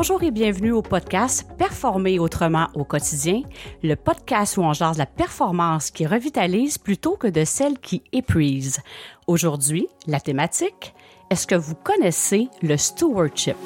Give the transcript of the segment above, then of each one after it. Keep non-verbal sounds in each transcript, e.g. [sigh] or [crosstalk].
Bonjour et bienvenue au podcast Performer autrement au quotidien, le podcast où on jase la performance qui revitalise plutôt que de celle qui épuise. Aujourd'hui, la thématique, est-ce que vous connaissez le stewardship?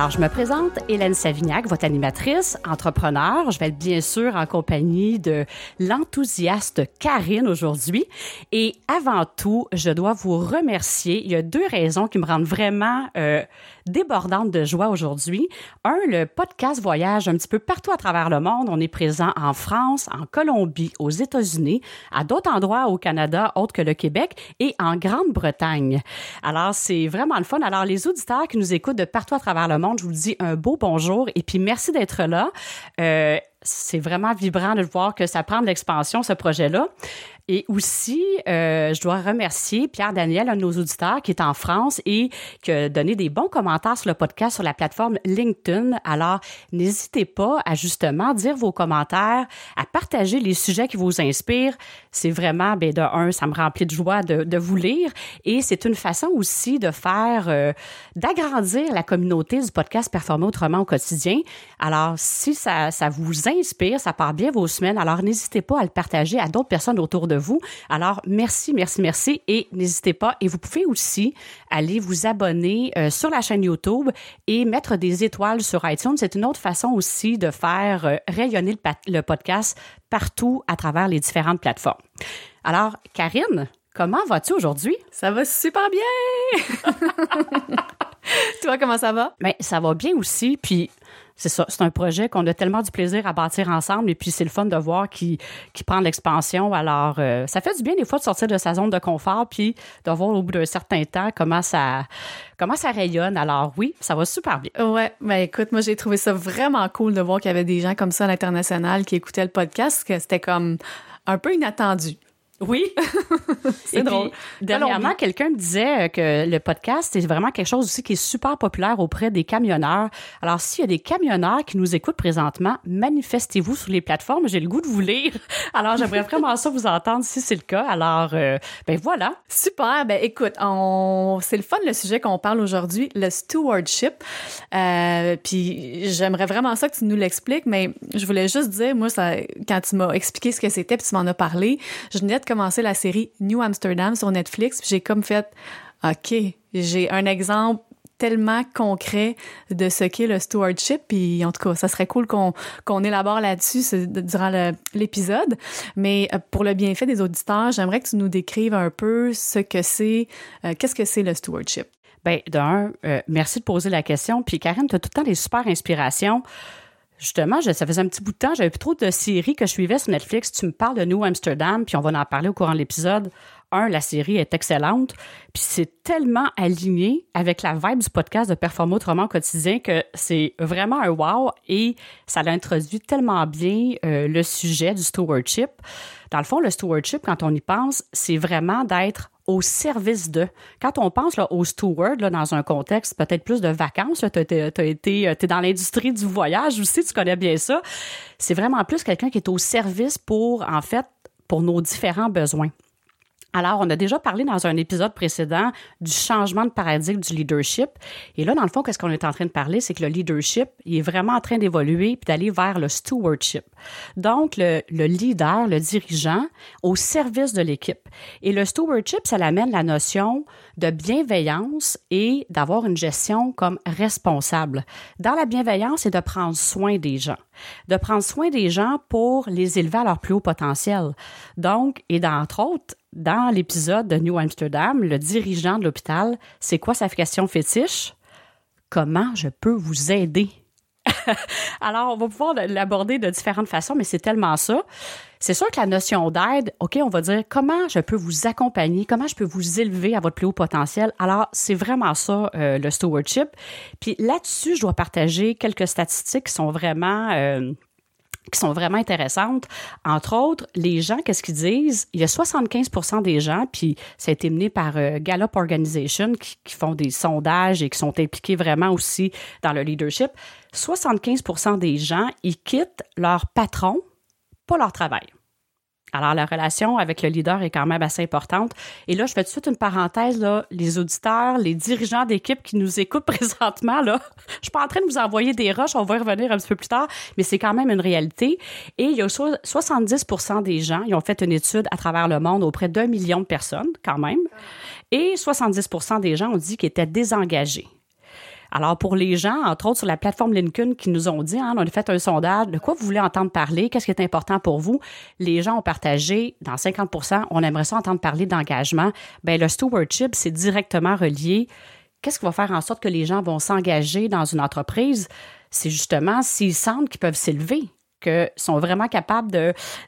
Alors, je me présente, Hélène Savignac, votre animatrice, entrepreneur. Je vais être bien sûr en compagnie de l'enthousiaste Karine aujourd'hui. Et avant tout, je dois vous remercier. Il y a deux raisons qui me rendent vraiment euh, débordante de joie aujourd'hui. Un, le podcast voyage un petit peu partout à travers le monde. On est présent en France, en Colombie, aux États-Unis, à d'autres endroits au Canada, autres que le Québec, et en Grande-Bretagne. Alors, c'est vraiment le fun. Alors, les auditeurs qui nous écoutent de partout à travers le monde, je vous dis un beau bonjour et puis merci d'être là. Euh, c'est vraiment vibrant de voir que ça prend de l'expansion, ce projet-là. Et aussi, euh, je dois remercier Pierre Daniel, un de nos auditeurs qui est en France et qui a donné des bons commentaires sur le podcast sur la plateforme LinkedIn. Alors, n'hésitez pas à justement dire vos commentaires, à partager les sujets qui vous inspirent. C'est vraiment, ben, de un, ça me remplit de joie de, vous lire et c'est une façon aussi de faire, euh, d'agrandir la communauté du podcast Performer autrement au quotidien. Alors, si ça, ça vous inspire, ça part bien vos semaines, alors n'hésitez pas à le partager à d'autres personnes autour de vous. Alors, merci, merci, merci et n'hésitez pas. Et vous pouvez aussi aller vous abonner euh, sur la chaîne YouTube et mettre des étoiles sur iTunes. C'est une autre façon aussi de faire euh, rayonner le, le podcast partout à travers les différentes plateformes. Alors, Karine, comment vas-tu aujourd'hui? Ça va super bien! [laughs] Toi, comment ça va? Bien, ça va bien aussi. Puis, c'est ça, c'est un projet qu'on a tellement du plaisir à bâtir ensemble et puis c'est le fun de voir qui qui prend l'expansion. Alors euh, ça fait du bien des fois de sortir de sa zone de confort puis de voir au bout d'un certain temps comment ça comment ça rayonne. Alors oui, ça va super bien. Ouais, ben écoute, moi j'ai trouvé ça vraiment cool de voir qu'il y avait des gens comme ça à l'international qui écoutaient le podcast que c'était comme un peu inattendu. Oui, [laughs] c'est drôle. dernièrement, quelqu'un me disait que le podcast, c'est vraiment quelque chose aussi qui est super populaire auprès des camionneurs. Alors, s'il y a des camionneurs qui nous écoutent présentement, manifestez-vous sur les plateformes. J'ai le goût de vous lire. [laughs] Alors, j'aimerais vraiment ça vous entendre si c'est le cas. Alors, euh, ben voilà. Super. Ben écoute, on... c'est le fun le sujet qu'on parle aujourd'hui, le stewardship. Euh, puis j'aimerais vraiment ça que tu nous l'expliques, mais je voulais juste dire, moi, ça, quand tu m'as expliqué ce que c'était, puis tu m'en as parlé, je venais de commencé la série New Amsterdam sur Netflix. J'ai comme fait, OK, j'ai un exemple tellement concret de ce qu'est le stewardship. Puis en tout cas, ça serait cool qu'on qu'on élabore là-dessus durant l'épisode. Mais euh, pour le bienfait des auditeurs, j'aimerais que tu nous décrives un peu ce que c'est, euh, qu'est-ce que c'est le stewardship? Bien, d'un, euh, merci de poser la question. Puis Karine, tu as tout le temps des super inspirations justement, ça faisait un petit bout de temps, j'avais plus trop de séries que je suivais sur Netflix. Tu me parles de New Amsterdam, puis on va en parler au courant de l'épisode. Un, la série est excellente, puis c'est tellement aligné avec la vibe du podcast de Performer autrement quotidien que c'est vraiment un wow et ça l'introduit tellement bien euh, le sujet du stewardship. Dans le fond, le stewardship, quand on y pense, c'est vraiment d'être au service de. Quand on pense là, au steward, là, dans un contexte peut-être plus de vacances, tu été, es dans l'industrie du voyage aussi, tu connais bien ça. C'est vraiment plus quelqu'un qui est au service pour, en fait, pour nos différents besoins. Alors, on a déjà parlé dans un épisode précédent du changement de paradigme du leadership. Et là, dans le fond, qu'est-ce qu'on est en train de parler? C'est que le leadership, il est vraiment en train d'évoluer puis d'aller vers le stewardship. Donc, le, le, leader, le dirigeant, au service de l'équipe. Et le stewardship, ça amène la notion de bienveillance et d'avoir une gestion comme responsable. Dans la bienveillance, c'est de prendre soin des gens. De prendre soin des gens pour les élever à leur plus haut potentiel. Donc, et d'entre autres, dans l'épisode de New Amsterdam, le dirigeant de l'hôpital, c'est quoi sa question fétiche? Comment je peux vous aider? [laughs] Alors, on va pouvoir l'aborder de différentes façons, mais c'est tellement ça. C'est sûr que la notion d'aide, OK, on va dire comment je peux vous accompagner, comment je peux vous élever à votre plus haut potentiel? Alors, c'est vraiment ça, euh, le stewardship. Puis là-dessus, je dois partager quelques statistiques qui sont vraiment... Euh, qui sont vraiment intéressantes. Entre autres, les gens, qu'est-ce qu'ils disent? Il y a 75% des gens, puis ça a été mené par euh, Gallup Organization, qui, font des sondages et qui sont impliqués vraiment aussi dans le leadership. 75% des gens, ils quittent leur patron, pas leur travail. Alors, la relation avec le leader est quand même assez importante. Et là, je fais tout de suite une parenthèse, là, les auditeurs, les dirigeants d'équipe qui nous écoutent [laughs] présentement, là, je suis pas en train de vous envoyer des roches, on va y revenir un petit peu plus tard, mais c'est quand même une réalité. Et il y a 70% des gens, ils ont fait une étude à travers le monde auprès d'un million de personnes, quand même. Et 70% des gens ont dit qu'ils étaient désengagés. Alors, pour les gens, entre autres sur la plateforme LinkedIn qui nous ont dit, hein, on a fait un sondage, de quoi vous voulez entendre parler, qu'est-ce qui est important pour vous? Les gens ont partagé, dans 50% on aimerait ça entendre parler d'engagement. Ben le stewardship, c'est directement relié. Qu'est-ce qui va faire en sorte que les gens vont s'engager dans une entreprise? C'est justement s'ils sentent qu'ils peuvent s'élever, qu'ils sont vraiment capables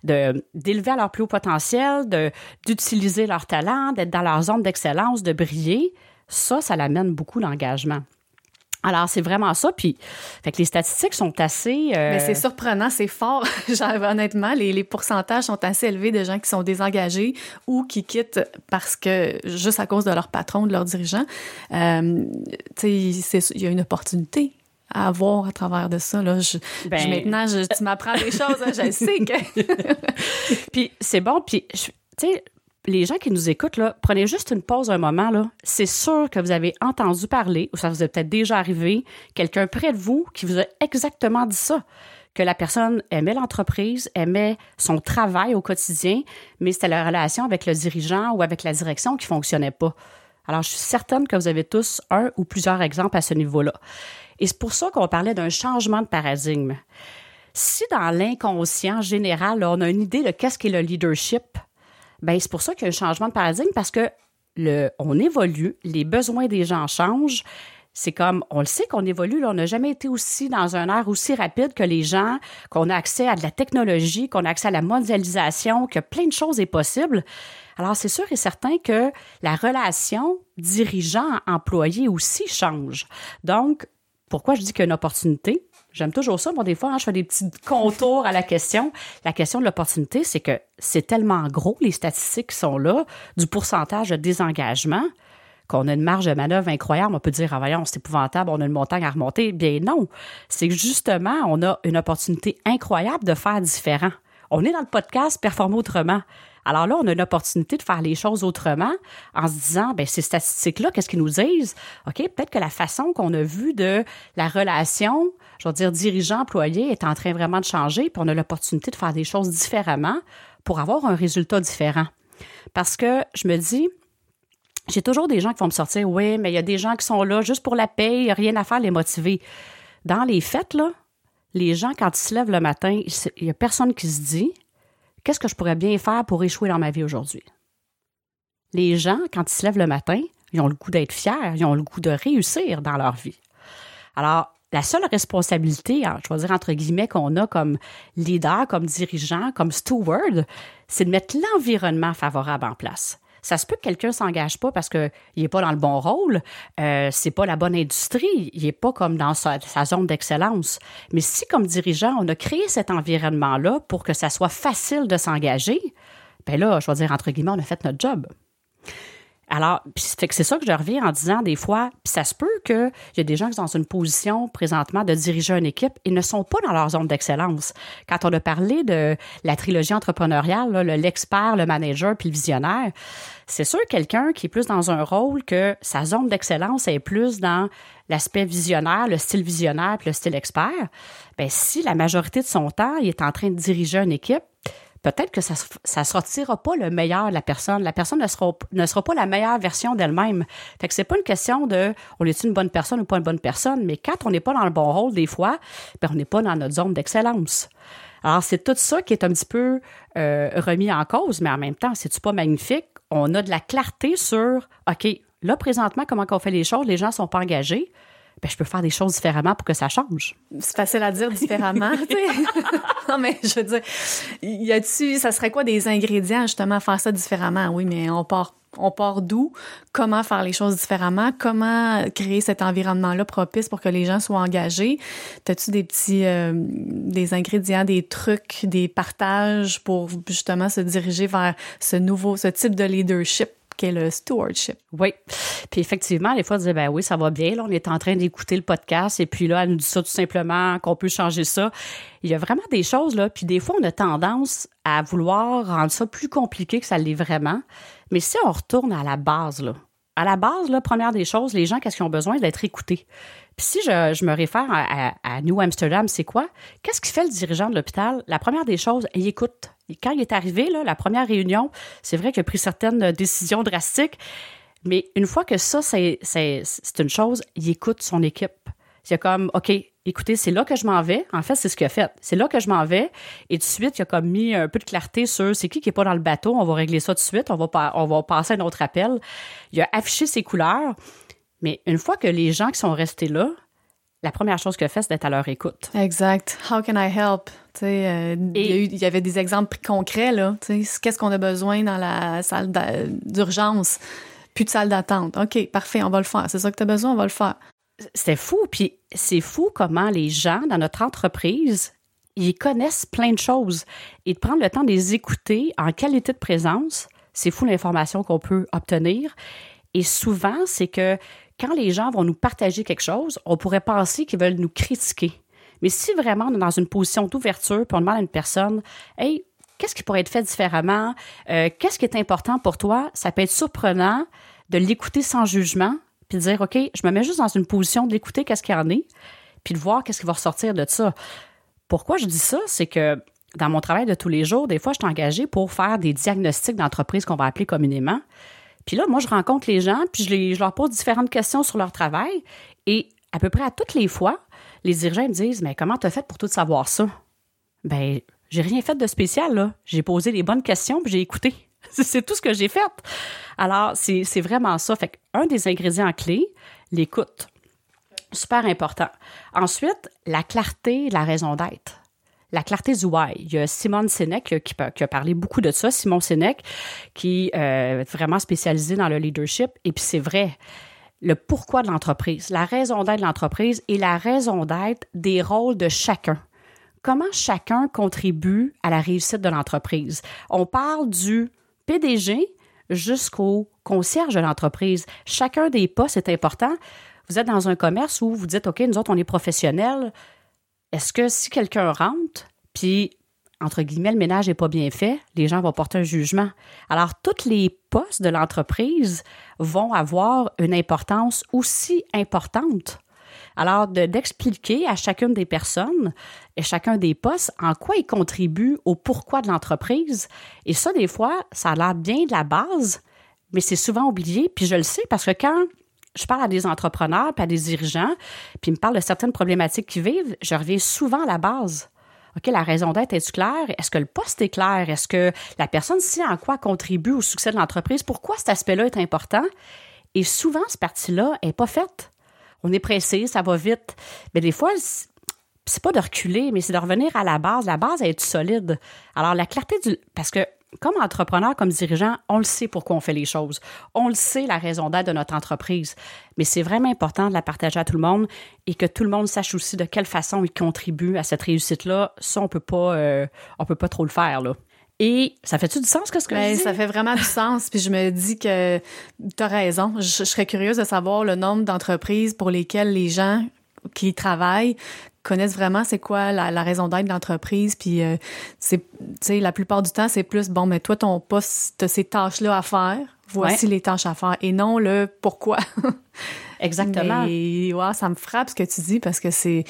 d'élever à leur plus haut potentiel, de, d'utiliser leur talent, d'être dans leur zone d'excellence, de briller. Ça, ça l'amène beaucoup l'engagement. Alors, c'est vraiment ça. Puis, fait que les statistiques sont assez. Euh, Mais c'est surprenant, c'est fort. [laughs] honnêtement, les, les, pourcentages sont assez élevés de gens qui sont désengagés ou qui quittent parce que, juste à cause de leur patron, de leur dirigeant. Euh, tu sais, il y a une opportunité à avoir à travers de ça. Là. Je, ben, maintenant, je, tu m'apprends des choses, hein, je [laughs] sais que. puis c'est bon, puis tu sais, les gens qui nous écoutent, là, prenez juste une pause un moment. Là. C'est sûr que vous avez entendu parler, ou ça vous est peut-être déjà arrivé, quelqu'un près de vous qui vous a exactement dit ça. Que la personne aimait l'entreprise, aimait son travail au quotidien, mais c'était la relation avec le dirigeant ou avec la direction qui fonctionnait pas. Alors, je suis certaine que vous avez tous un ou plusieurs exemples à ce niveau-là. Et c'est pour ça qu'on parlait d'un changement de paradigme. Si dans l'inconscient général, on a une idée de qu'est-ce qu'est le leadership, ben c'est pour ça qu'il y a un changement de paradigme parce que le, on évolue, les besoins des gens changent. C'est comme, on le sait qu'on évolue, là, on n'a jamais été aussi dans un air aussi rapide que les gens, qu'on a accès à de la technologie, qu'on a accès à la mondialisation, que plein de choses est possible. Alors, c'est sûr et certain que la relation dirigeant-employé aussi change. Donc, pourquoi je dis qu'il y a une opportunité? J'aime toujours ça. Bon, des fois, hein, je fais des petits contours à la question. La question de l'opportunité, c'est que c'est tellement gros, les statistiques sont là, du pourcentage de désengagement, qu'on a une marge de manœuvre incroyable. On peut dire, ah, voyons, c'est épouvantable, on a une montagne à remonter. Bien non. C'est que justement, on a une opportunité incroyable de faire différent. On est dans le podcast Performer autrement. Alors là, on a une opportunité de faire les choses autrement en se disant, ben ces statistiques-là, qu'est-ce qu'ils nous disent? OK, peut-être que la façon qu'on a vue de la relation je veux dire, dirigeant-employé est en train vraiment de changer, puis on a l'opportunité de faire des choses différemment pour avoir un résultat différent. Parce que je me dis, j'ai toujours des gens qui vont me sortir, oui, mais il y a des gens qui sont là juste pour la paix, rien à faire, les motiver. Dans les fêtes, là, les gens, quand ils se lèvent le matin, il n'y a personne qui se dit, qu'est-ce que je pourrais bien faire pour échouer dans ma vie aujourd'hui? Les gens, quand ils se lèvent le matin, ils ont le goût d'être fiers, ils ont le goût de réussir dans leur vie. Alors, la seule responsabilité, hein, je dire entre guillemets, qu'on a comme leader, comme dirigeant, comme steward, c'est de mettre l'environnement favorable en place. Ça se peut que quelqu'un s'engage pas parce qu'il n'est pas dans le bon rôle, euh, c'est pas la bonne industrie, il n'est pas comme dans sa, zone d'excellence. Mais si, comme dirigeant, on a créé cet environnement-là pour que ça soit facile de s'engager, ben là, je vais dire entre guillemets, on a fait notre job. Alors, c'est ça que je reviens en disant des fois, ça se peut qu'il y a des gens qui sont dans une position présentement de diriger une équipe et ne sont pas dans leur zone d'excellence. Quand on a parlé de la trilogie entrepreneuriale, l'expert, le manager puis le visionnaire, c'est sûr quelqu'un qui est plus dans un rôle que sa zone d'excellence est plus dans l'aspect visionnaire, le style visionnaire puis le style expert. Ben si la majorité de son temps, il est en train de diriger une équipe, peut-être que ça ne sortira pas le meilleur de la personne. La personne ne sera, pas la meilleure version d'elle-même. Fait que c'est pas une question de on est une bonne personne ou pas une bonne personne, mais quand on n'est pas dans le bon rôle des fois, ben on n'est pas dans notre zone d'excellence. Alors c'est tout ça qui est un petit peu euh, remis en cause, mais en même temps, c'est-tu pas magnifique? On a de la clarté sur OK, là présentement comment on fait les choses, les gens sont pas engagés ben, je peux faire des choses différemment pour que ça change. C'est facile à dire différemment, tu sais. [laughs] non, mais je veux dire, y a-tu, ça serait quoi des ingrédients justement à faire ça différemment? Oui, mais on part on part d'où, comment faire les choses différemment, comment créer cet environnement-là propice pour que les gens soient engagés? T'as-tu des petits, euh, des ingrédients, des trucs, des partages pour justement se diriger vers ce nouveau, ce type de leadership? Qu'est le stewardship. Oui. Puis effectivement, des fois, on disait, ben oui, ça va bien. Là, on est en train d'écouter le podcast et puis là, elle nous dit ça tout simplement, qu'on peut changer ça. Il y a vraiment des choses, là. Puis des fois, on a tendance à vouloir rendre ça plus compliqué que ça l'est vraiment. Mais si on retourne à la base, là, à la base, la première des choses, les gens, qu'est-ce qu'ils ont besoin? D'être écoutés? Puis si je, me réfère à, New Amsterdam, c'est quoi? Qu'est-ce qui fait le dirigeant de l'hôpital? La première des choses, il écoute. Quand il est arrivé, là, la première réunion, c'est vrai qu'il a pris certaines décisions drastiques, mais une fois que ça, c'est une chose, il écoute son équipe. C'est comme, OK, écoutez, c'est là que je m'en vais. En fait, c'est ce qu'il a fait. C'est là que je m'en vais. Et de suite, il a comme mis un peu de clarté sur c'est qui qui est pas dans le bateau. On va régler ça tout de suite. On va, on va passer à un autre appel. Il a affiché ses couleurs. Mais une fois que les gens qui sont restés là, la première chose qu'il a fait, c'est d'être à leur écoute. Exact. How can I help? Euh, il, y avait des exemples concrets. là. Qu'est-ce qu'on a besoin dans la salle d'urgence? Plus de salle d'attente. OK, parfait, on va le faire. C'est ça que tu as besoin, on va le faire. C'est fou. Puis c'est fou comment les gens dans notre entreprise, ils connaissent plein de choses. Et de prendre le temps de les écouter en qualité de présence, c'est fou l'information qu'on peut obtenir. Et souvent, c'est que quand les gens vont nous partager quelque chose, on pourrait penser qu'ils veulent nous critiquer. Mais si vraiment on est dans une position d'ouverture, puis on demande à une personne, hey, qu'est-ce qui pourrait être fait différemment? Euh, qu'est-ce qui est important pour toi? Ça peut être surprenant de l'écouter sans jugement, puis de dire, OK, je me mets juste dans une position d'écouter qu'est-ce qu'il y en est, puis de voir qu'est-ce qui va ressortir de ça. Pourquoi je dis ça? C'est que dans mon travail de tous les jours, des fois, je suis engagée pour faire des diagnostics d'entreprise qu'on va appeler communément. Puis là, moi, je rencontre les gens, puis je, leur pose différentes questions sur leur travail. Et à peu près à toutes les fois, les dirigeants me disent Mais comment tu as fait pour tout savoir ça? Ben, j'ai rien fait de spécial, là. J'ai posé les bonnes questions, puis j'ai écouté. [laughs] c'est tout ce que j'ai fait. Alors, c'est vraiment ça. Fait un des ingrédients clés, l'écoute. Super important. Ensuite, la clarté, la raison d'être la clarté du why. Il y a Simone Sinek qui, a parlé beaucoup de ça, Simon Sinek, qui euh, est vraiment spécialisé dans le leadership. Et puis c'est vrai, le pourquoi de l'entreprise, la raison d'être de l'entreprise et la raison d'être des rôles de chacun. Comment chacun contribue à la réussite de l'entreprise? On parle du PDG jusqu'au concierge de l'entreprise. Chacun des postes est important. Vous êtes dans un commerce où vous dites, OK, nous autres, on est professionnels, est-ce que si quelqu'un rentre, puis entre guillemets, le ménage n'est pas bien fait, les gens vont porter un jugement? Alors, tous les postes de l'entreprise vont avoir une importance aussi importante. Alors, d'expliquer à chacune des personnes et chacun des postes en quoi ils contribuent au pourquoi de l'entreprise. Et ça, des fois, ça a l'air bien de la base, mais c'est souvent oublié. Puis je le sais parce que quand je parle à des entrepreneurs, puis à des dirigeants, puis ils me parlent de certaines problématiques qu'ils vivent, je reviens souvent à la base. OK, la raison d'être est claire? Est-ce que le poste est clair? Est-ce que la personne sait en quoi contribue au succès de l'entreprise? Pourquoi cet aspect-là est important? Et souvent, cette partie-là n'est pas faite. On est pressé, ça va vite. Mais des fois, c'est pas de reculer, mais c'est de revenir à la base. La base, est solide. Alors, la clarté du. Parce que comme entrepreneur, comme dirigeant, on le sait pourquoi on fait les choses. On le sait, la raison d'être de notre entreprise. Mais c'est vraiment important de la partager à tout le monde et que tout le monde sache aussi de quelle façon il contribue à cette réussite-là. Ça, on peut pas, euh, on peut pas trop le faire, là. Et ça fait-tu du sens, que ben, je dis? Ça fait vraiment du sens. Puis je me dis que tu as raison. Je, je, serais curieuse de savoir le nombre d'entreprises pour lesquelles les gens qui travaillent connaissent vraiment c'est quoi la, raison d'être de l'entreprise. Puis, euh, c'est, la plupart du temps, c'est plus, bon, mais toi, ton poste, tu ces tâches-là à faire. Voici les tâches à faire. Et non le pourquoi. [laughs] Exactement. Et ouais, ça me frappe ce que tu dis parce que c'est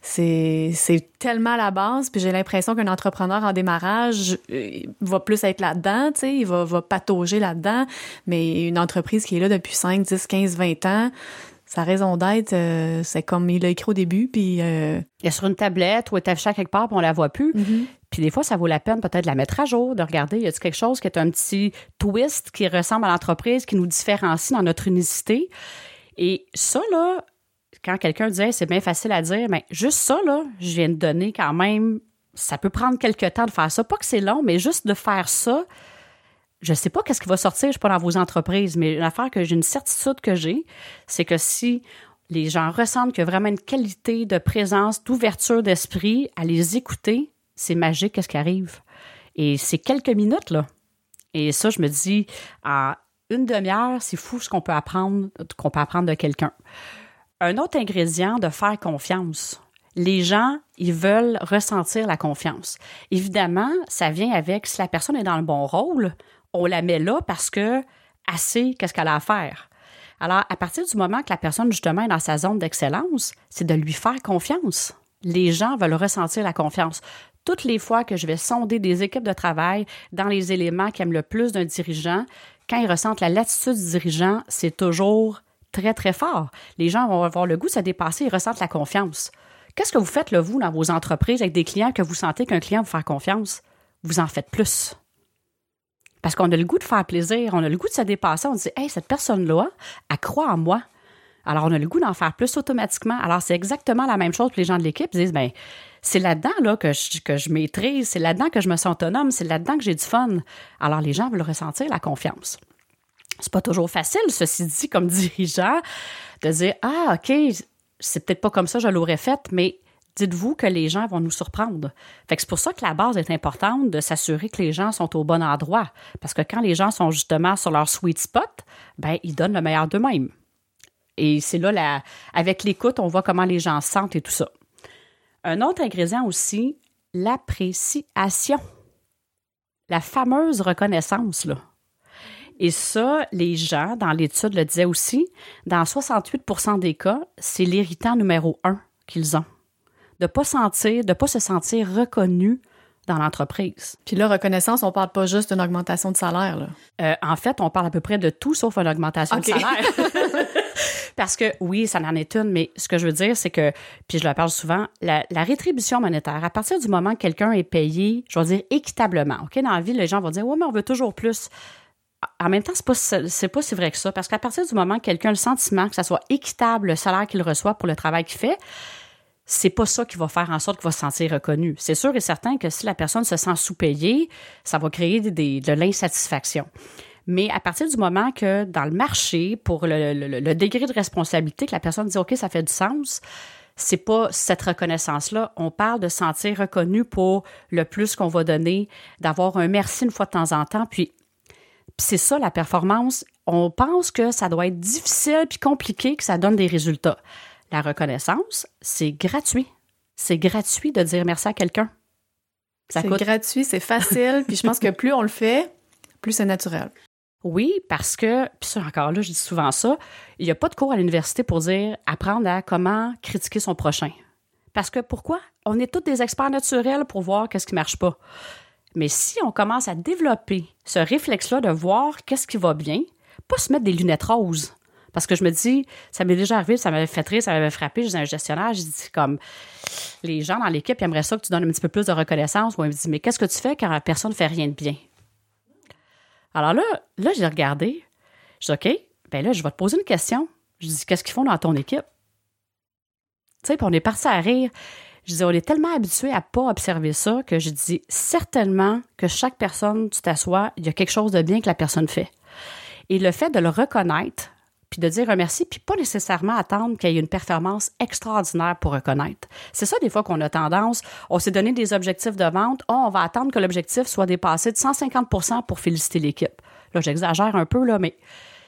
c'est c'est tellement la base puis j'ai l'impression qu'un entrepreneur en démarrage euh, va plus être là-dedans tu sais il va va patauger là-dedans mais une entreprise qui est là depuis 5 10 15 20 ans sa raison d'être, euh, c'est comme il l'a écrit au début, puis... Euh... Il est sur une tablette ou est affiché quelque part, puis on la voit plus. Mm-hmm. Puis des fois, ça vaut la peine peut-être de la mettre à jour, de regarder, y a-t-il quelque chose qui est un petit twist qui ressemble à l'entreprise, qui nous différencie dans notre unicité? Et ça, là, quand quelqu'un disait, c'est bien facile à dire, mais juste ça, là, je viens de donner quand même, ça peut prendre quelques temps de faire ça. Pas que c'est long, mais juste de faire ça, je sais pas qu'est-ce qui va sortir, je suis pas dans vos entreprises, mais une affaire que j'ai une certitude que j'ai, c'est que si les gens ressentent qu'il y a vraiment une qualité de présence, d'ouverture d'esprit, à les écouter, c'est magique qu'est-ce qui arrive. Et c'est quelques minutes, là. Et ça, je me dis, en une demi-heure, c'est fou ce qu'on peut apprendre, qu'on peut apprendre de quelqu'un. Un autre ingrédient de faire confiance. Les gens, ils veulent ressentir la confiance. Évidemment, ça vient avec si la personne est dans le bon rôle, on la met là parce que assez qu'est-ce qu'elle a à faire. Alors, à partir du moment que la personne, justement, est dans sa zone d'excellence, c'est de lui faire confiance. Les gens veulent ressentir la confiance. Toutes les fois que je vais sonder des équipes de travail dans les éléments qui aiment le plus d'un dirigeant, quand ils ressentent la latitude du dirigeant, c'est toujours très, très fort. Les gens vont avoir le goût de se dépasser, ils ressentent la confiance. Qu'est-ce que vous faites, là, vous, dans vos entreprises avec des clients que vous sentez qu'un client vous fait confiance? Vous en faites plus. Parce qu'on a le goût de faire plaisir, on a le goût de se dépasser. On dit, hey, cette personne-là, elle croit en moi. Alors, on a le goût d'en faire plus automatiquement. Alors, c'est exactement la même chose que les gens de l'équipe disent, ben, c'est là-dedans là, que, je, que je maîtrise, c'est là-dedans que je me sens autonome, c'est là-dedans que j'ai du fun. Alors, les gens veulent ressentir la confiance. C'est pas toujours facile, ceci dit, comme [laughs] dirigeant, de dire, ah, OK, c'est peut-être pas comme ça, je l'aurais fait, mais dites-vous que les gens vont nous surprendre? Fait que c'est pour ça que la base est importante de s'assurer que les gens sont au bon endroit. Parce que quand les gens sont justement sur leur sweet spot, ben, ils donnent le meilleur d'eux-mêmes. Et c'est là, la, avec l'écoute, on voit comment les gens se sentent et tout ça. Un autre ingrédient aussi, l'appréciation. La fameuse reconnaissance, là. Et ça, les gens, dans l'étude le disaient aussi, dans 68% des cas, c'est l'irritant numéro un qu'ils ont de pas sentir, de pas se sentir reconnu dans l'entreprise. Puis là, reconnaissance, on parle pas juste d'une augmentation de salaire. Là. Euh, en fait, on parle à peu près de tout sauf une augmentation de salaire. [laughs] Parce que oui, ça en est une, mais ce que je veux dire, c'est que, puis je le parle souvent, la, rétribution monétaire, à partir du moment que quelqu'un est payé, je veux dire, équitablement, OK? Dans la vie, les gens vont dire, oui, mais on veut toujours plus. En même temps, c'est pas, c'est pas si vrai que ça, parce qu'à partir du moment que quelqu'un a le sentiment que ça soit équitable le salaire qu'il reçoit pour le travail qu'il fait, c'est pas ça qui va faire en sorte qu'il va se sentir reconnu. C'est sûr et certain que si la personne se sent sous-payée, ça va créer de l'insatisfaction. Mais à partir du moment que dans le marché, pour le, degré de responsabilité, que la personne dit OK, ça fait du sens, c'est pas cette reconnaissance-là. On parle de sentir reconnu pour le plus qu'on va donner, d'avoir un merci une fois de temps en temps. Puis, puis c'est ça la performance. On pense que ça doit être difficile puis compliqué que ça donne des résultats. La reconnaissance, c'est gratuit. C'est gratuit de dire merci à quelqu'un. C'est gratuit, c'est facile, puis je pense que plus on le fait, plus c'est naturel. Oui, parce que, puis ça encore là, je dis souvent ça, il n'y a pas de cours à l'université pour dire apprendre à comment critiquer son prochain. Parce que pourquoi? On est tous des experts naturels pour voir qu'est-ce qui marche pas. Mais si on commence à développer ce réflexe-là de voir qu'est-ce qui va bien, pas se mettre des lunettes roses, parce que je me dis, ça m'est déjà arrivé, ça m'avait fait rire, ça m'avait frappé. Disais un gestionnaire, je dis comme les gens dans l'équipe aimeraient ça que tu donnes un petit peu plus de reconnaissance. Moi, il me dit, mais qu'est-ce que tu fais quand la personne ne fait rien de bien? Alors là, là, j'ai regardé. Je dis, OK, ben là, je vais te poser une question. Je dis, qu'est-ce qu'ils font dans ton équipe? Tu sais, puis on est parti à rire. Je dis, on est tellement habitué à pas observer ça que je dis certainement que chaque personne, tu t'assois, il y a quelque chose de bien que la personne fait. Et le fait de le reconnaître, puis de dire un merci, puis pas nécessairement attendre qu'il y ait une performance extraordinaire pour reconnaître. C'est ça des fois qu'on a tendance, on s'est donné des objectifs de vente, oh, on va attendre que l'objectif soit dépassé de 150 pour féliciter l'équipe. Là, j'exagère un peu, là, mais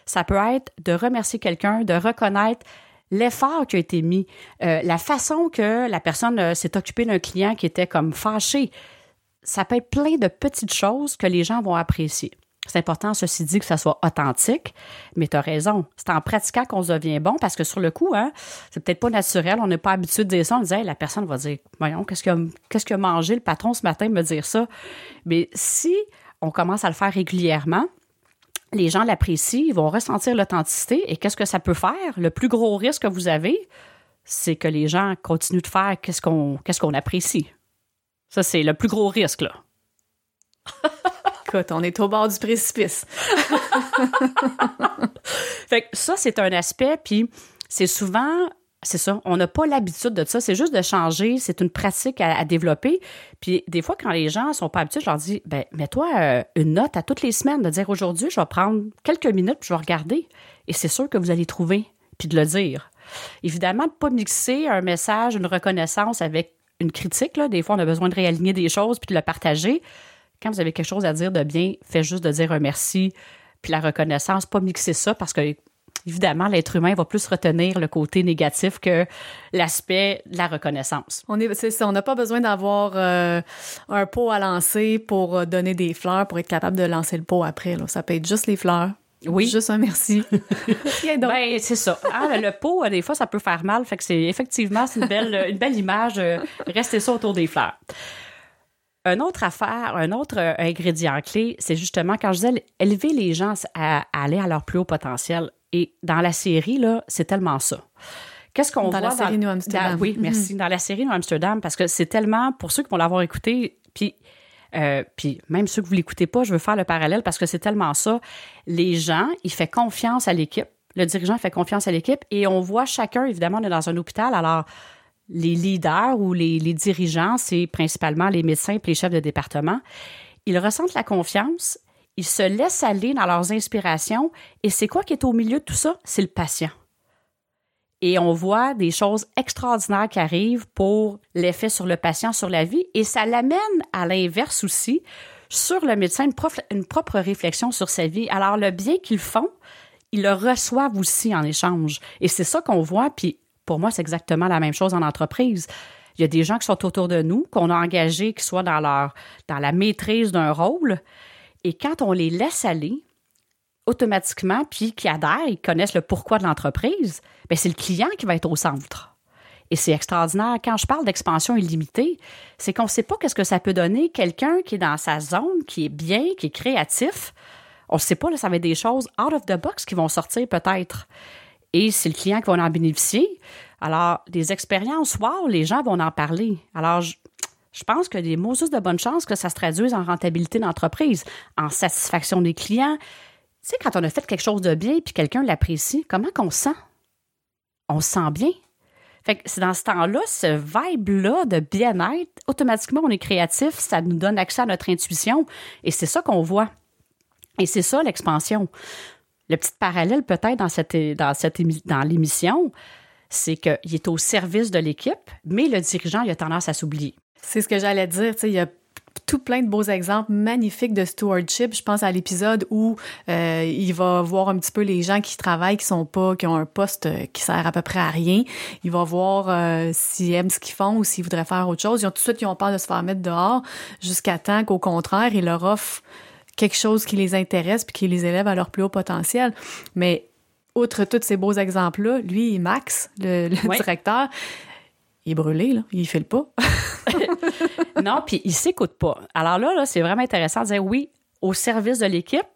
ça peut être de remercier quelqu'un, de reconnaître l'effort qui a été mis, euh, la façon que la personne euh, s'est occupée d'un client qui était comme fâché. Ça peut être plein de petites choses que les gens vont apprécier. C'est important, ceci dit, que ça soit authentique, mais tu as raison. C'est en pratiquant qu'on devient bon parce que sur le coup, hein, c'est peut-être pas naturel. On n'est pas habitué de dire ça. On disait, la personne va dire, voyons, qu'est-ce qu'a qu'est-ce mangé le patron ce matin, me dire ça? Mais si on commence à le faire régulièrement, les gens l'apprécient, ils vont ressentir l'authenticité. Et qu'est-ce que ça peut faire? Le plus gros risque que vous avez, c'est que les gens continuent de faire qu'est-ce qu'on qu'est-ce qu'on apprécie. Ça, c'est le plus gros risque, là. [laughs] Écoute, on est au bord du précipice. [laughs] fait que ça, c'est un aspect, puis c'est souvent c'est ça. On n'a pas l'habitude de ça. C'est juste de changer. C'est une pratique à, développer. Puis des fois, quand les gens sont pas habitués, je leur dis, ben, mets-toi euh, une note à toutes les semaines de dire aujourd'hui, je vais prendre quelques minutes, puis je vais regarder. Et c'est sûr que vous allez trouver, puis de le dire. Évidemment, de pas mixer un message, une reconnaissance avec une critique. Là. Des fois, on a besoin de réaligner des choses puis de le partager. Quand vous avez quelque chose à dire de bien, faites juste de dire un merci puis la reconnaissance, pas mixer ça parce que évidemment, l'être humain va plus retenir le côté négatif que l'aspect de la reconnaissance. On est, c'est ça, on n'a pas besoin d'avoir euh, un pot à lancer pour euh, donner des fleurs pour être capable de lancer le pot après. Là. Ça peut être juste les fleurs. Oui. Juste un merci. [laughs] ben, c'est ça. Ah, le pot, des fois, ça peut faire mal. Fait que c'est effectivement c'est une belle, une belle image. Euh, rester ça autour des fleurs. Un autre affaire, un autre ingrédient clé, c'est justement quand je disais élever les gens à aller à leur plus haut potentiel. Et dans la série, là, c'est tellement ça. Qu'est-ce qu'on voit dans la série New Amsterdam? oui, merci. Dans la série New Amsterdam, parce que c'est tellement, pour ceux qui vont l'avoir écouté, puis, euh, puis même ceux que vous l'écoutez pas, je veux faire le parallèle parce que c'est tellement ça. Les gens, ils font confiance à l'équipe. Le dirigeant fait confiance à l'équipe et on voit chacun, évidemment, on est dans un hôpital, alors les leaders ou les, dirigeants, c'est principalement les médecins et les chefs de département. Ils ressentent la confiance ils se laissent aller dans leurs inspirations. Et c'est quoi qui est au milieu de tout ça? C'est le patient. Et on voit des choses extraordinaires qui arrivent pour l'effet sur le patient, sur la vie. Et ça l'amène à l'inverse aussi, sur le médecin, une, propre réflexion sur sa vie. Alors, le bien qu'ils font, ils le reçoivent aussi en échange. Et c'est ça qu'on voit. Puis, pour moi, c'est exactement la même chose en entreprise. Il y a des gens qui sont autour de nous, qu'on a engagés, qui soient dans leur, dans la maîtrise d'un rôle, et quand on les laisse aller, automatiquement, puis qui adhèrent, ils connaissent le pourquoi de l'entreprise, bien, c'est le client qui va être au centre. Et c'est extraordinaire. Quand je parle d'expansion illimitée, c'est qu'on ne sait pas qu'est-ce que ça peut donner quelqu'un qui est dans sa zone, qui est bien, qui est créatif. On ne sait pas, là, ça va être des choses out of the box qui vont sortir peut-être. Et c'est le client qui va en bénéficier. Alors, des expériences, wow, les gens vont en parler. Alors, je, je pense que des mots juste de bonne chance que ça se traduise en rentabilité d'entreprise, en satisfaction des clients. Tu sais, quand on a fait quelque chose de bien puis quelqu'un l'apprécie, comment qu'on se sent? On se sent bien. Fait que c'est dans ce temps-là, ce vibe-là de bien-être, automatiquement, on est créatif, ça nous donne accès à notre intuition. Et c'est ça qu'on voit. Et c'est ça l'expansion. Le petit parallèle peut-être dans, cette, dans, l'émission, c'est qu'il est au service de l'équipe, mais le dirigeant, il a tendance à s'oublier. C'est ce que j'allais dire. Il y a tout plein de beaux exemples magnifiques de stewardship. Je pense à l'épisode où euh, il va voir un petit peu les gens qui travaillent, qui sont pas, qui ont un poste euh, qui sert à peu près à rien. Il va voir euh, s'ils aiment ce qu'ils font ou s'ils voudraient faire autre chose. Ils ont tout de suite, ils ont peur de se faire mettre dehors jusqu'à temps qu'au contraire, il leur offre quelque chose qui les intéresse puis qui les élève à leur plus haut potentiel. Mais outre tous ces beaux exemples-là, lui, Max, le, directeur, il est brûlé, là. Il fait le pas. [laughs] non, puis il s'écoute pas. Alors là, là c'est vraiment intéressant de dire oui au service de l'équipe,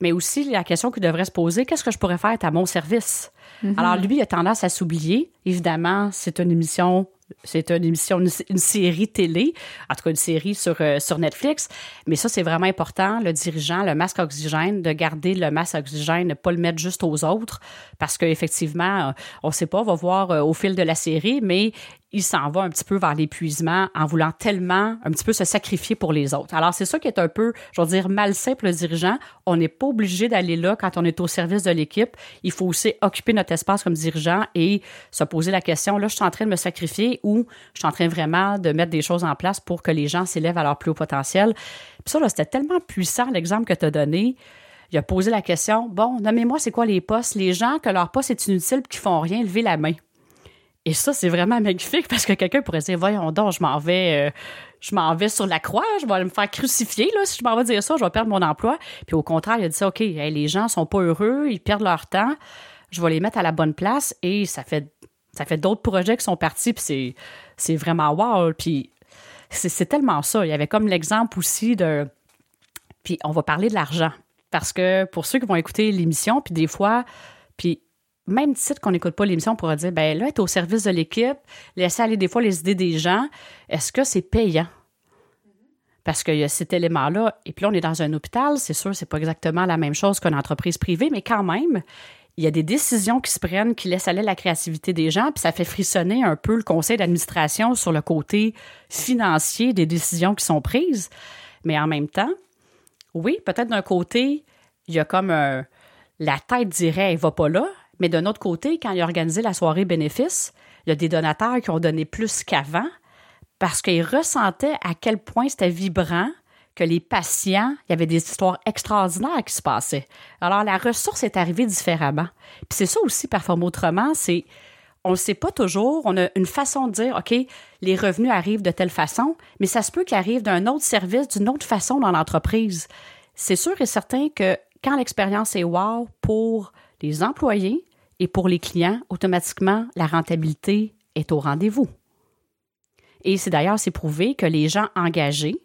mais aussi la question qu'il devrait se poser, qu'est-ce que je pourrais faire à mon service? Mm-hmm. Alors lui, il a tendance à s'oublier. Évidemment, c'est une émission c'est une émission, une, série télé, en tout cas une série sur, euh, sur Netflix. Mais ça, c'est vraiment important, le dirigeant, le masque oxygène, de garder le masque oxygène, ne pas le mettre juste aux autres, parce qu'effectivement, euh, on ne sait pas, on va voir euh, au fil de la série, mais il s'en va un petit peu vers l'épuisement en voulant tellement un petit peu se sacrifier pour les autres. Alors, c'est ça qui est un peu, je veux dire, malsain pour le dirigeant. On n'est pas obligé d'aller là quand on est au service de l'équipe. Il faut aussi occuper notre espace comme dirigeant et se poser la question, là, je suis en train de me sacrifier ou je suis en train vraiment de mettre des choses en place pour que les gens s'élèvent à leur plus haut potentiel. Puis ça, là, c'était tellement puissant l'exemple que tu as donné. Il a posé la question, bon, nommez-moi, c'est quoi les postes? Les gens que leur poste est inutile et qui font rien, levez la main. Et ça, c'est vraiment magnifique parce que quelqu'un pourrait dire, voyons donc, je m'en vais, euh, je m'en vais sur la croix, je vais me faire crucifier, là, si je m'en vais dire ça, je vais perdre mon emploi. Puis au contraire, il a dit ça, OK, les gens sont pas heureux, ils perdent leur temps, je vais les mettre à la bonne place et ça fait, ça fait d'autres projets qui sont partis, puis c'est, c'est vraiment wow. Puis c'est, tellement ça. Il y avait comme l'exemple aussi de, puis on va parler de l'argent. Parce que pour ceux qui vont écouter l'émission, puis des fois, puis même titre qu'on n'écoute pas l'émission, on pourra dire, ben là, être au service de l'équipe, laisser aller des fois les idées des gens, est-ce que c'est payant? Parce qu'il y a cet élément-là. Et puis là, on est dans un hôpital, c'est sûr, c'est pas exactement la même chose qu'une entreprise privée, mais quand même, il y a des décisions qui se prennent qui laissent aller la créativité des gens, puis ça fait frissonner un peu le conseil d'administration sur le côté financier des décisions qui sont prises. Mais en même temps, oui, peut-être d'un côté, il y a comme un, la tête dirait, elle va pas là, mais d'un autre côté, quand il a organisé la soirée bénéfice, il y a des donateurs qui ont donné plus qu'avant parce qu'ils ressentaient à quel point c'était vibrant, que les patients, il y avait des histoires extraordinaires qui se passaient. Alors, la ressource est arrivée différemment. Puis c'est ça aussi, Performe Autrement, c'est on ne sait pas toujours. On a une façon de dire, OK, les revenus arrivent de telle façon, mais ça se peut qu'ils arrivent d'un autre service, d'une autre façon dans l'entreprise. C'est sûr et certain que quand l'expérience est wow pour les employés et pour les clients, automatiquement, la rentabilité est au rendez-vous. Et c'est d'ailleurs, c'est prouvé que les gens engagés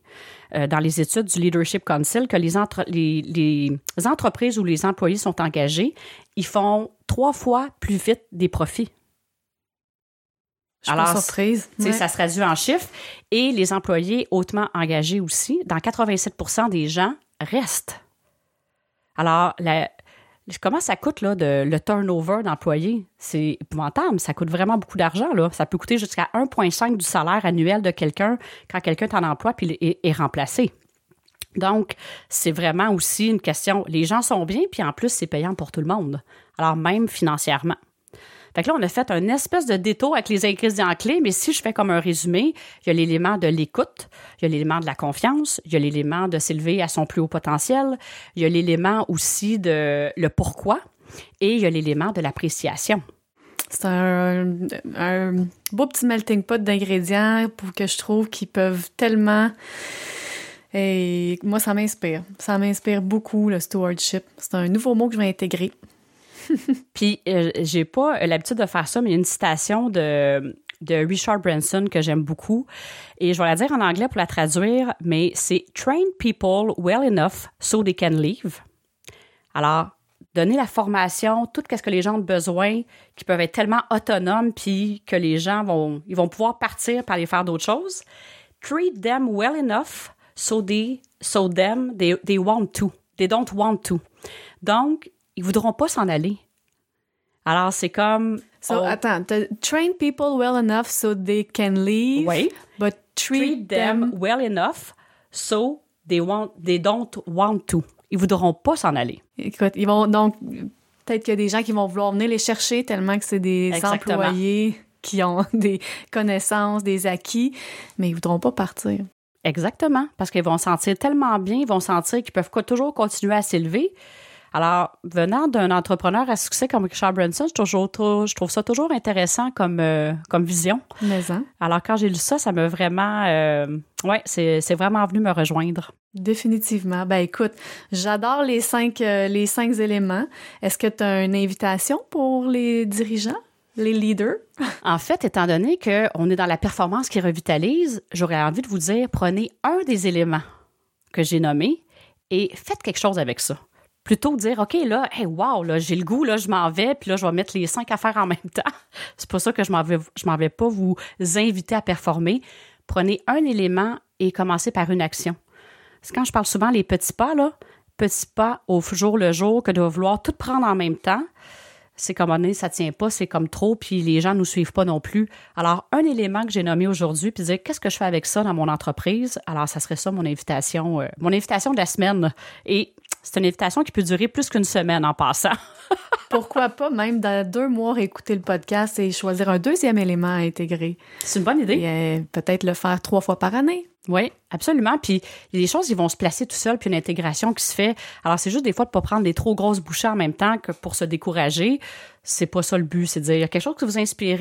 euh, dans les études du Leadership Council, que les, les, entreprises où les employés sont engagés, ils font trois fois plus vite des profits. Je Alors, surprise. Ça se traduit en chiffres. Et les employés hautement engagés aussi, dans 87% des gens, restent. Alors, la, comment ça coûte là, de, le turnover d'employés? C'est épouvantable. Ça coûte vraiment beaucoup d'argent. Là. Ça peut coûter jusqu'à 1,5 du salaire annuel de quelqu'un quand quelqu'un est en emploi puis est, est remplacé. Donc, c'est vraiment aussi une question. Les gens sont bien, puis en plus, c'est payant pour tout le monde. Alors, même financièrement. Fait que là, on a fait un espèce de détour avec les ingrédients clés, mais si je fais comme un résumé, il y a l'élément de l'écoute, il y a l'élément de la confiance, il y a l'élément de s'élever à son plus haut potentiel, il y a l'élément aussi de le pourquoi et il y a l'élément de l'appréciation. C'est un, beau petit melting pot d'ingrédients pour que je trouve qu'ils peuvent tellement et moi, ça m'inspire. Ça m'inspire beaucoup, le stewardship. C'est un nouveau mot que je vais intégrer. [laughs] Puis, euh, j'ai pas l'habitude de faire ça, mais il y a une citation de, de Richard Branson que j'aime beaucoup. Et je vais la dire en anglais pour la traduire, mais c'est Train people well enough so they can leave. Alors, donner la formation, tout ce que les gens ont besoin, qui peuvent être tellement autonomes, puis que les gens vont, ils vont pouvoir partir pour aller faire d'autres choses. Treat them well enough so they, so them, they, they want to. They don't want to. Donc, ils voudront pas s'en aller. Alors, c'est comme. So, attends, train people well enough so they can leave. Oui. But treat, them, well enough so they want, they don't want to. Ils voudront pas s'en aller. Écoute, ils vont donc peut-être qu'il y a des gens qui vont vouloir venir les chercher tellement que c'est des employés qui ont [laughs] des connaissances, des acquis, mais ils voudront pas partir. Exactement, parce qu'ils vont sentir tellement bien, ils vont sentir qu'ils peuvent toujours continuer à s'élever. Alors, venant d'un entrepreneur à succès comme Richard Branson, je, toujours, je trouve ça toujours intéressant comme, euh, comme vision. Mais hein? Alors, quand j'ai lu ça, ça m'a vraiment. Euh, ouais, c'est vraiment venu me rejoindre. Définitivement. Ben écoute, j'adore les cinq, euh, les cinq éléments. Est-ce que tu as une invitation pour les dirigeants? les leaders? [laughs] en fait, étant donné qu'on est dans la performance qui revitalise, j'aurais envie de vous dire, prenez un des éléments que j'ai nommés et faites quelque chose avec ça plutôt dire, OK, là, hey, wow, là, j'ai le goût, là, je m'en vais, puis là, je vais mettre les cinq affaires en même [laughs] temps. C'est pour ça que je m'en vais, m'en vais pas vous inviter à performer. Prenez un élément et commencez par une action. C'est quand je parle souvent les petits pas, là, petits pas au jour le jour, que de vouloir tout prendre en même temps. C'est comme on est, ça tient pas, c'est comme trop, puis les gens nous suivent pas non plus. Alors, un élément que j'ai nommé aujourd'hui, puis dire qu'est-ce que je fais avec ça dans mon entreprise, alors ça serait ça mon invitation, euh, mon invitation de la semaine. Et c'est une invitation qui peut durer plus qu'une semaine en passant. [laughs] Pourquoi pas même dans deux mois écouter le podcast et choisir un deuxième élément à intégrer? C'est une bonne idée. Euh, peut-être le faire trois fois par année. Oui, absolument. Puis les choses, ils vont se placer tout seuls, puis une intégration qui se fait. Alors, c'est juste des fois de ne pas prendre des trop grosses bouchées en même temps que pour se décourager. C'est pas ça le but. C'est de dire, il y a quelque chose qui vous inspire,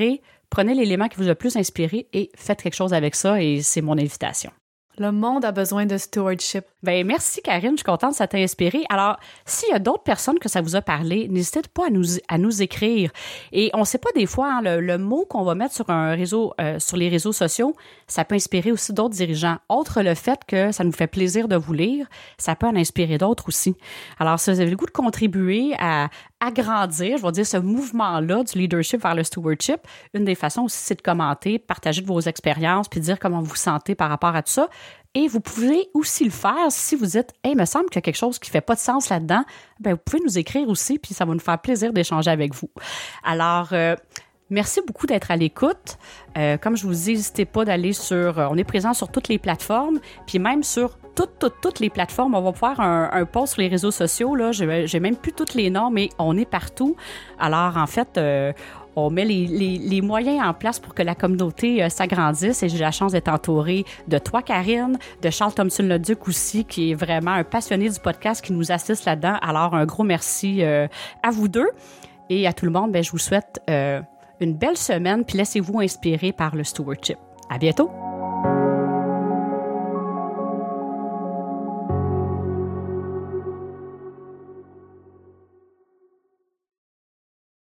prenez l'élément qui vous a le plus inspiré et faites quelque chose avec ça. Et c'est mon invitation. Le monde a besoin de stewardship. Ben merci Karine, je suis contente que ça t'a inspiré. Alors, s'il y a d'autres personnes que ça vous a parlé, n'hésitez pas à nous, à nous écrire. Et on ne sait pas des fois hein, le, mot qu'on va mettre sur un réseau, euh, sur les réseaux sociaux, ça peut inspirer aussi d'autres dirigeants. Autre le fait que ça nous fait plaisir de vous lire, ça peut en inspirer d'autres aussi. Alors, si vous avez le goût de contribuer à agrandir, je vais dire, ce mouvement-là du leadership vers le stewardship, une des façons aussi, c'est de commenter, partager de vos expériences, puis dire comment vous vous sentez par rapport à tout ça. Et vous pouvez aussi le faire si vous dites, il me semble qu'il y a quelque chose qui fait pas de sens là-dedans. Ben, vous pouvez nous écrire aussi, puis ça va nous faire plaisir d'échanger avec vous. Alors, euh, Merci beaucoup d'être à l'écoute. Euh, comme je vous dis, n'hésitez pas d'aller sur. Euh, on est présent sur toutes les plateformes, puis même sur toutes, toutes, toutes les plateformes. On va faire un, post sur les réseaux sociaux. Là, j'ai même plus toutes les noms, mais on est partout. Alors, en fait, on met les, moyens en place pour que la communauté euh, s'agrandisse et j'ai la chance d'être entourée de toi, Karine, de Charles Thompson-Leduc aussi, qui est vraiment un passionné du podcast qui nous assiste là-dedans. Alors, un gros merci euh, à vous deux et à tout le monde. Ben, je vous souhaite une belle semaine, puis laissez-vous inspirer par le stewardship. À bientôt!